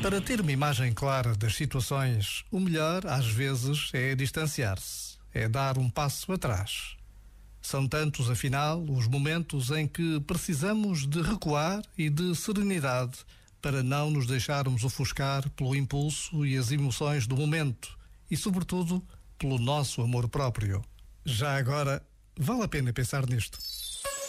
Para ter uma imagem clara das situações, o melhor, às vezes, é distanciar-se, é dar um passo atrás. São tantos, afinal, os momentos em que precisamos de recuar e de serenidade para não nos deixarmos ofuscar pelo impulso e as emoções do momento e, sobretudo, pelo nosso amor próprio. Já agora, vale a pena pensar nisto.